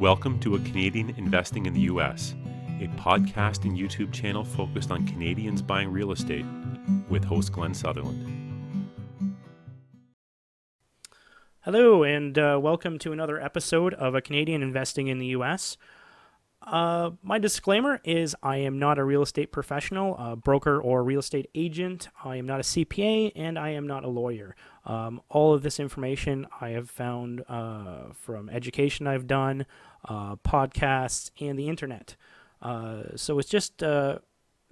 Welcome to A Canadian Investing in the U.S., a podcast and YouTube channel focused on Canadians buying real estate with host Glen Sutherland. Hello, and uh, welcome to another episode of A Canadian Investing in the U.S. Uh, my disclaimer is I am not a real estate professional, a broker, or real estate agent. I am not a CPA, and I am not a lawyer. Um, all of this information I have found uh, from education I've done, uh, podcasts, and the internet. Uh, so it's just uh,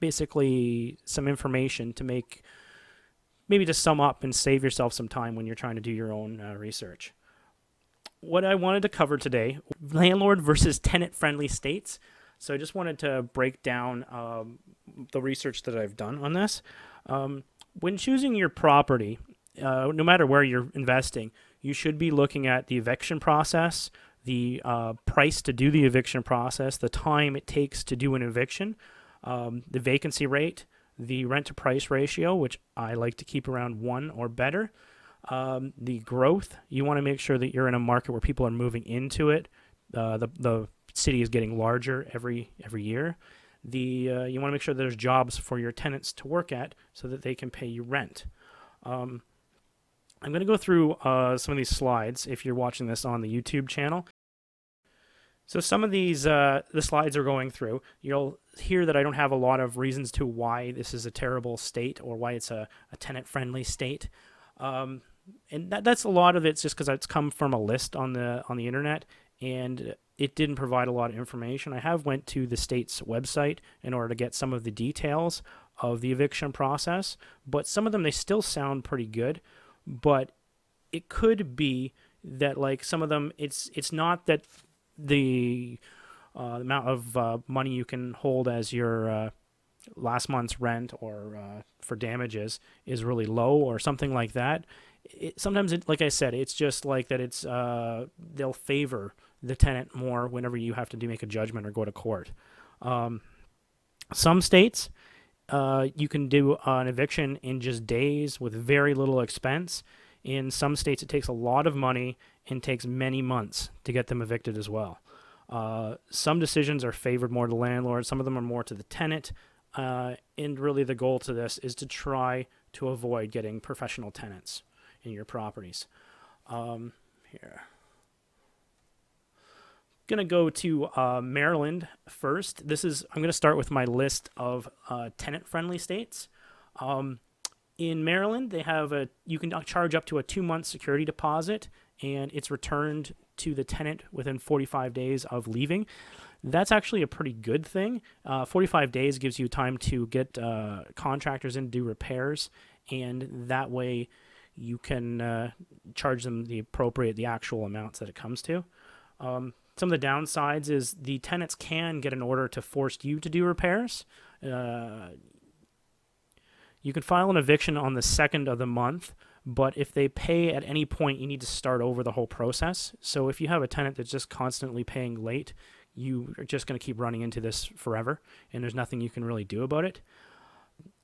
basically some information to make, maybe to sum up and save yourself some time when you're trying to do your own uh, research what I wanted to cover today landlord versus tenant friendly states. So I just wanted to break down um, the research that I've done on this. Um, when choosing your property, uh, no matter where you're investing, you should be looking at the eviction process, the uh, price to do the eviction process, the time it takes to do an eviction, um, the vacancy rate, the rent to price ratio, which I like to keep around one or better, um, the growth, you want to make sure that you're in a market where people are moving into it. Uh, the the city is getting larger every every year. The uh, you want to make sure there's jobs for your tenants to work at so that they can pay you rent. Um, I'm going to go through uh, some of these slides if you're watching this on the YouTube channel. So some of these uh, the slides are going through. You'll hear that I don't have a lot of reasons to why this is a terrible state or why it's a, a tenant friendly state. Um, and that, that's a lot of it's just because it's come from a list on the on the internet and it didn't provide a lot of information. I have went to the state's website in order to get some of the details of the eviction process but some of them they still sound pretty good but it could be that like some of them it's it's not that the uh, amount of uh, money you can hold as your uh, last month's rent or uh, for damages is really low or something like that it, sometimes it, like I said, it's just like that. It's uh, they'll favor the tenant more whenever you have to do make a judgment or go to court. Um, some states, uh, you can do an eviction in just days with very little expense. In some states, it takes a lot of money and takes many months to get them evicted as well. Uh, some decisions are favored more to the landlord, some of them are more to the tenant. Uh, and really, the goal to this is to try to avoid getting professional tenants in your properties. Um, here. Gonna go to uh, Maryland first. This is I'm gonna start with my list of uh, tenant-friendly states. Um, in Maryland, they have a you can charge up to a two-month security deposit, and it's returned to the tenant within 45 days of leaving. That's actually a pretty good thing. Uh, 45 days gives you time to get uh, contractors in to do repairs, and that way you can uh, charge them the appropriate, the actual amounts that it comes to. Um, some of the downsides is the tenants can get an order to force you to do repairs. Uh, you can file an eviction on the second of the month, but if they pay at any point, you need to start over the whole process. So if you have a tenant that's just constantly paying late, you are just going to keep running into this forever, and there's nothing you can really do about it.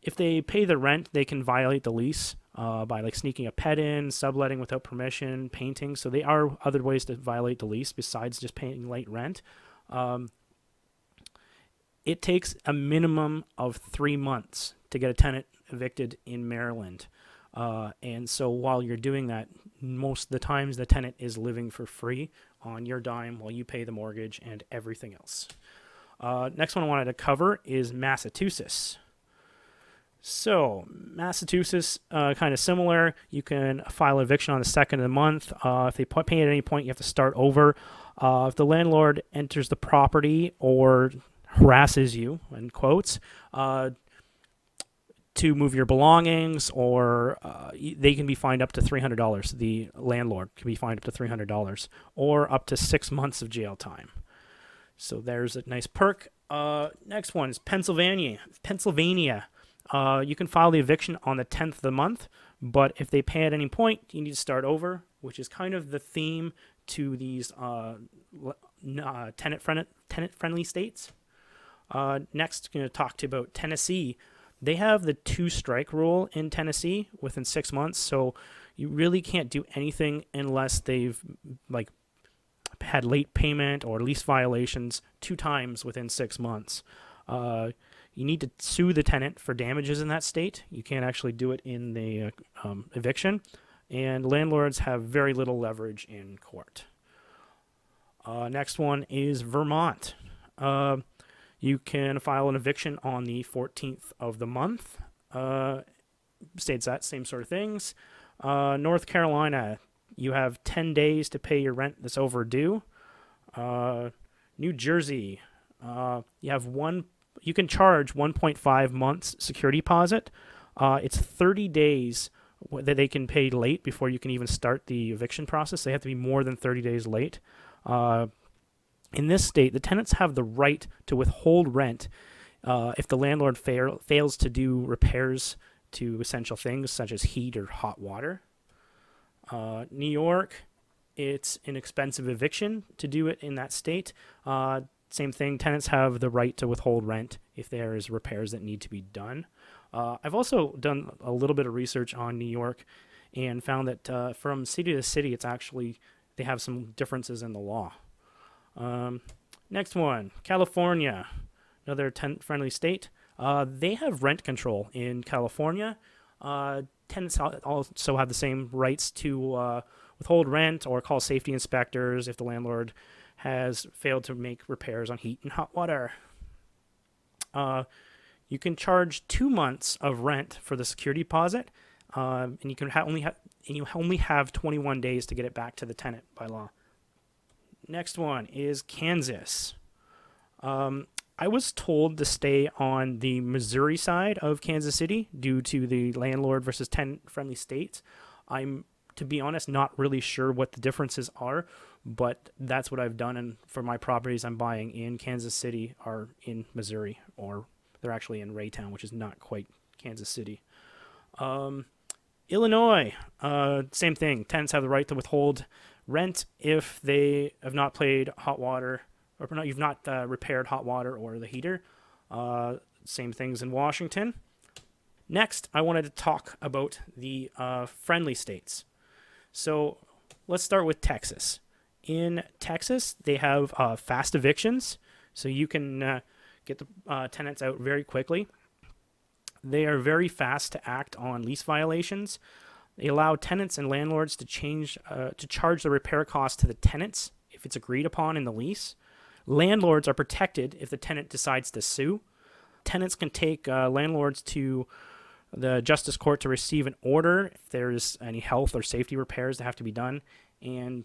If they pay the rent, they can violate the lease uh, by like sneaking a pet in, subletting without permission, painting. So they are other ways to violate the lease besides just paying late rent. Um, it takes a minimum of three months to get a tenant evicted in Maryland. Uh, and so while you're doing that, most of the times the tenant is living for free on your dime while you pay the mortgage and everything else. Uh, next one I wanted to cover is Massachusetts. So, Massachusetts, uh, kind of similar. You can file eviction on the second of the month. Uh, if they pay at any point, you have to start over. Uh, if the landlord enters the property or harasses you, in quotes, uh, to move your belongings, or uh, they can be fined up to $300. The landlord can be fined up to $300, or up to six months of jail time. So, there's a nice perk. Uh, next one is Pennsylvania. Pennsylvania. Uh, you can file the eviction on the 10th of the month, but if they pay at any point, you need to start over, which is kind of the theme to these uh, uh, tenant, friend- tenant friendly states. Uh, next, going to talk to about Tennessee. They have the two strike rule in Tennessee within six months, so you really can't do anything unless they've like had late payment or lease violations two times within six months. You need to sue the tenant for damages in that state. You can't actually do it in the uh, um, eviction, and landlords have very little leverage in court. Uh, next one is Vermont. Uh, you can file an eviction on the 14th of the month. Uh, states that same sort of things. Uh, North Carolina, you have 10 days to pay your rent that's overdue. New Jersey, you have one. You can charge 1.5 months security deposit. Uh, it's 30 days that they can pay late before you can even start the eviction process. They have to be more than 30 days late. Uh, in this state, the tenants have the right to withhold rent uh, if the landlord fail, fails to do repairs to essential things such as heat or hot water. Uh, New York, it's an expensive eviction to do it in that state. Uh, same thing, tenants have the right to withhold rent if there is repairs that need to be done. Uh, I've also done a little bit of research on New York and found that uh, from city to city, it's actually they have some differences in the law. Um, next one, California, another tenant friendly state. Uh, they have rent control in California. Uh, tenants also have the same rights to uh, withhold rent or call safety inspectors if the landlord has failed to make repairs on heat and hot water. Uh, you can charge two months of rent for the security deposit, um, and you can ha- only ha- and you only have 21 days to get it back to the tenant by law. Next one is Kansas. Um, I was told to stay on the Missouri side of Kansas City due to the landlord versus tenant friendly states. I'm, to be honest, not really sure what the differences are, but that's what I've done. And for my properties I'm buying in Kansas City are in Missouri, or they're actually in Raytown, which is not quite Kansas City. Um, Illinois, uh, same thing. Tenants have the right to withhold rent if they have not played hot water or you've not uh, repaired hot water or the heater. Uh, same things in Washington. Next, I wanted to talk about the uh, friendly states. So let's start with Texas. In Texas, they have uh, fast evictions, so you can uh, get the uh, tenants out very quickly. They are very fast to act on lease violations. They allow tenants and landlords to change uh, to charge the repair cost to the tenants if it's agreed upon in the lease. Landlords are protected if the tenant decides to sue. Tenants can take uh, landlords to the justice court to receive an order if there's any health or safety repairs that have to be done. And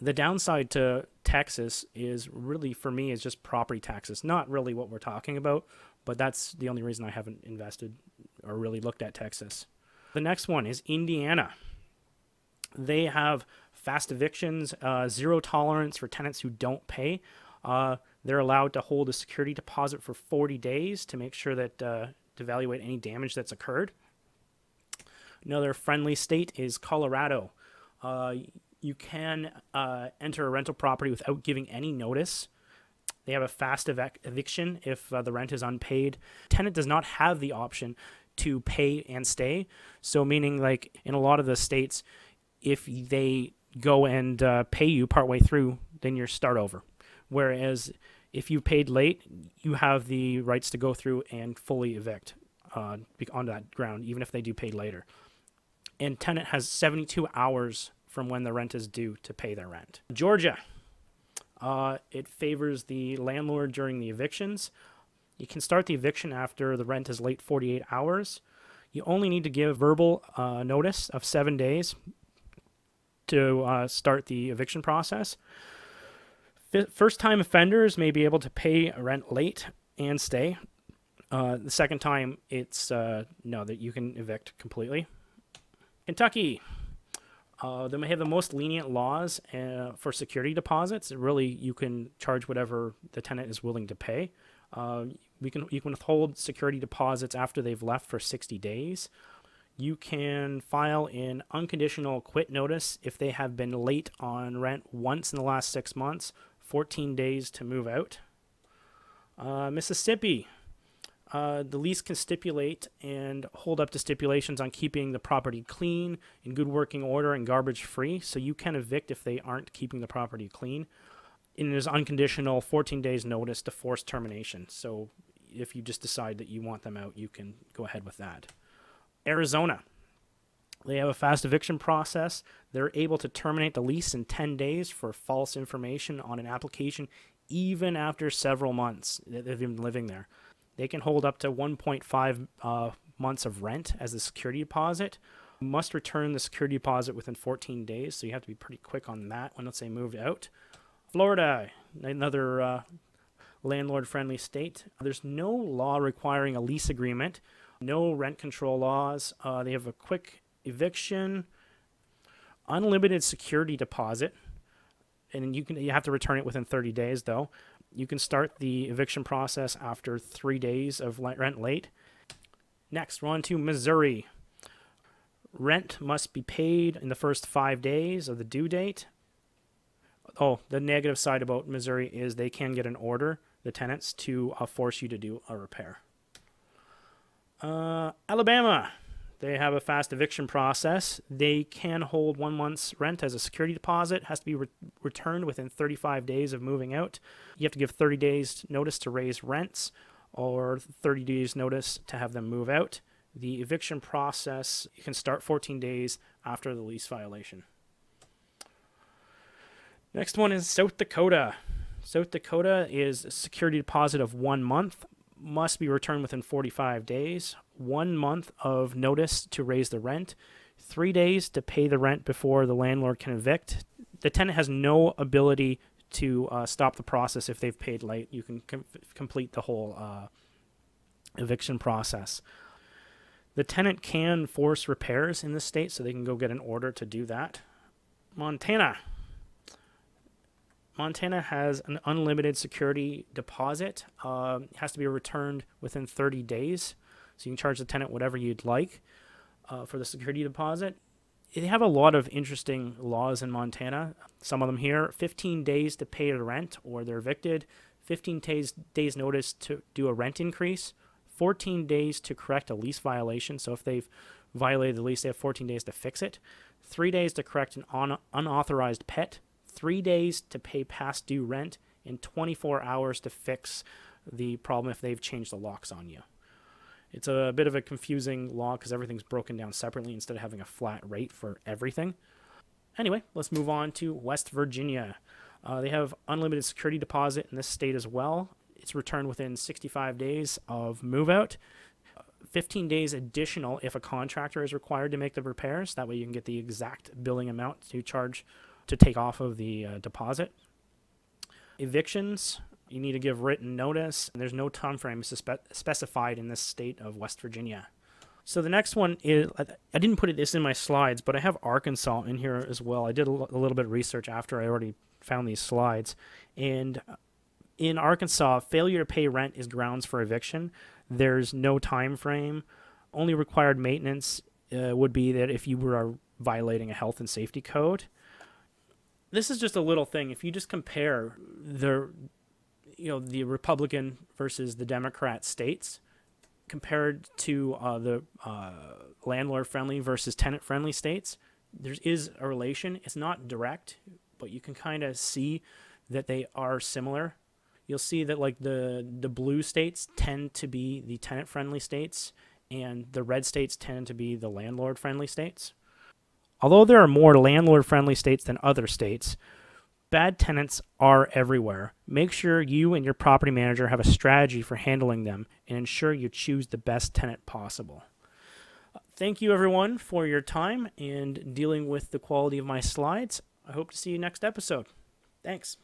the downside to Texas is really for me is just property taxes. Not really what we're talking about, but that's the only reason I haven't invested or really looked at Texas. The next one is Indiana. They have fast evictions, uh, zero tolerance for tenants who don't pay. Uh, they're allowed to hold a security deposit for 40 days to make sure that uh, to evaluate any damage that's occurred. Another friendly state is Colorado. You can uh, enter a rental property without giving any notice. They have a fast ev- eviction if uh, the rent is unpaid. Tenant does not have the option to pay and stay. So, meaning like in a lot of the states, if they go and uh, pay you partway through, then you start over. Whereas if you paid late, you have the rights to go through and fully evict uh, on that ground, even if they do pay later. And tenant has 72 hours from when the rent is due to pay their rent. Georgia, uh, it favors the landlord during the evictions. You can start the eviction after the rent is late 48 hours. You only need to give verbal uh, notice of seven days to uh, start the eviction process. First time offenders may be able to pay rent late and stay. Uh, the second time, it's uh, no, that you can evict completely. Kentucky, uh, they may have the most lenient laws uh, for security deposits. Really, you can charge whatever the tenant is willing to pay. Uh, we can you can withhold security deposits after they've left for 60 days. You can file an unconditional quit notice if they have been late on rent once in the last six months 14 days to move out. Uh, Mississippi, Uh, the lease can stipulate and hold up to stipulations on keeping the property clean, in good working order, and garbage free. So you can evict if they aren't keeping the property clean. And there's unconditional 14 days notice to force termination. So if you just decide that you want them out, you can go ahead with that. Arizona. They have a fast eviction process. They're able to terminate the lease in 10 days for false information on an application, even after several months that they've been living there. They can hold up to 1.5 uh, months of rent as a security deposit. Must return the security deposit within 14 days, so you have to be pretty quick on that when let's say moved out. Florida, another uh, landlord friendly state. There's no law requiring a lease agreement, no rent control laws. Uh, they have a quick eviction, unlimited security deposit, and you can you have to return it within 30 days though. You can start the eviction process after three days of rent late. Next, we're on to Missouri. Rent must be paid in the first five days of the due date. Oh, the negative side about Missouri is they can get an order, the tenants, to uh, force you to do a repair. Uh, Alabama. They have a fast eviction process. They can hold one month's rent as a security deposit. It has to be re- returned within 35 days of moving out. You have to give 30 days notice to raise rents or 30 days notice to have them move out. The eviction process you can start 14 days after the lease violation. Next one is South Dakota. South Dakota is a security deposit of one month, must be returned within 45 days one month of notice to raise the rent, three days to pay the rent before the landlord can evict. The tenant has no ability to uh, stop the process if they've paid late. You can com- complete the whole uh, eviction process. The tenant can force repairs in the state, so they can go get an order to do that. Montana. Montana has an unlimited security deposit. Uh, it has to be returned within 30 days. So you can charge the tenant whatever you'd like uh, for the security deposit. They have a lot of interesting laws in Montana. Some of them here 15 days to pay the rent or they're evicted, 15 days, days notice to do a rent increase, 14 days to correct a lease violation. So if they've violated the lease, they have 14 days to fix it, three days to correct an un- unauthorized pet, three days to pay past due rent, and 24 hours to fix the problem if they've changed the locks on you. It's a bit of a confusing law because everything's broken down separately instead of having a flat rate for everything. Anyway, let's move on to West Virginia. Uh, they have unlimited security deposit in this state as well. It's returned within 65 days of move out. 15 days additional if a contractor is required to make the repairs. That way you can get the exact billing amount to charge to take off of the uh, deposit. Evictions you need to give written notice, and there's no time frame spe- specified in this state of West Virginia. So the next one is I didn't put this in my slides, but I have Arkansas in here as well. I did a, little bit of research after I already found these slides, and in Arkansas, failure to pay rent is grounds for eviction. There's no time frame. Only required maintenance uh, would be that if you were violating a health and safety code. This is just a little thing. If you just compare the you know the Republican versus the Democrat states compared to uh, the uh, landlord-friendly versus tenant-friendly states, there is a relation. It's not direct, but you can kind of see that they are similar. You'll see that like the the blue states tend to be the tenant-friendly states, and the red states tend to be the landlord-friendly states. Although there are more landlord-friendly states than other states, Bad tenants are everywhere. Make sure you and your property manager have a strategy for handling them and ensure you choose the best tenant possible. Thank you, everyone, for your time and dealing with the quality of my slides. I hope to see you next episode. Thanks.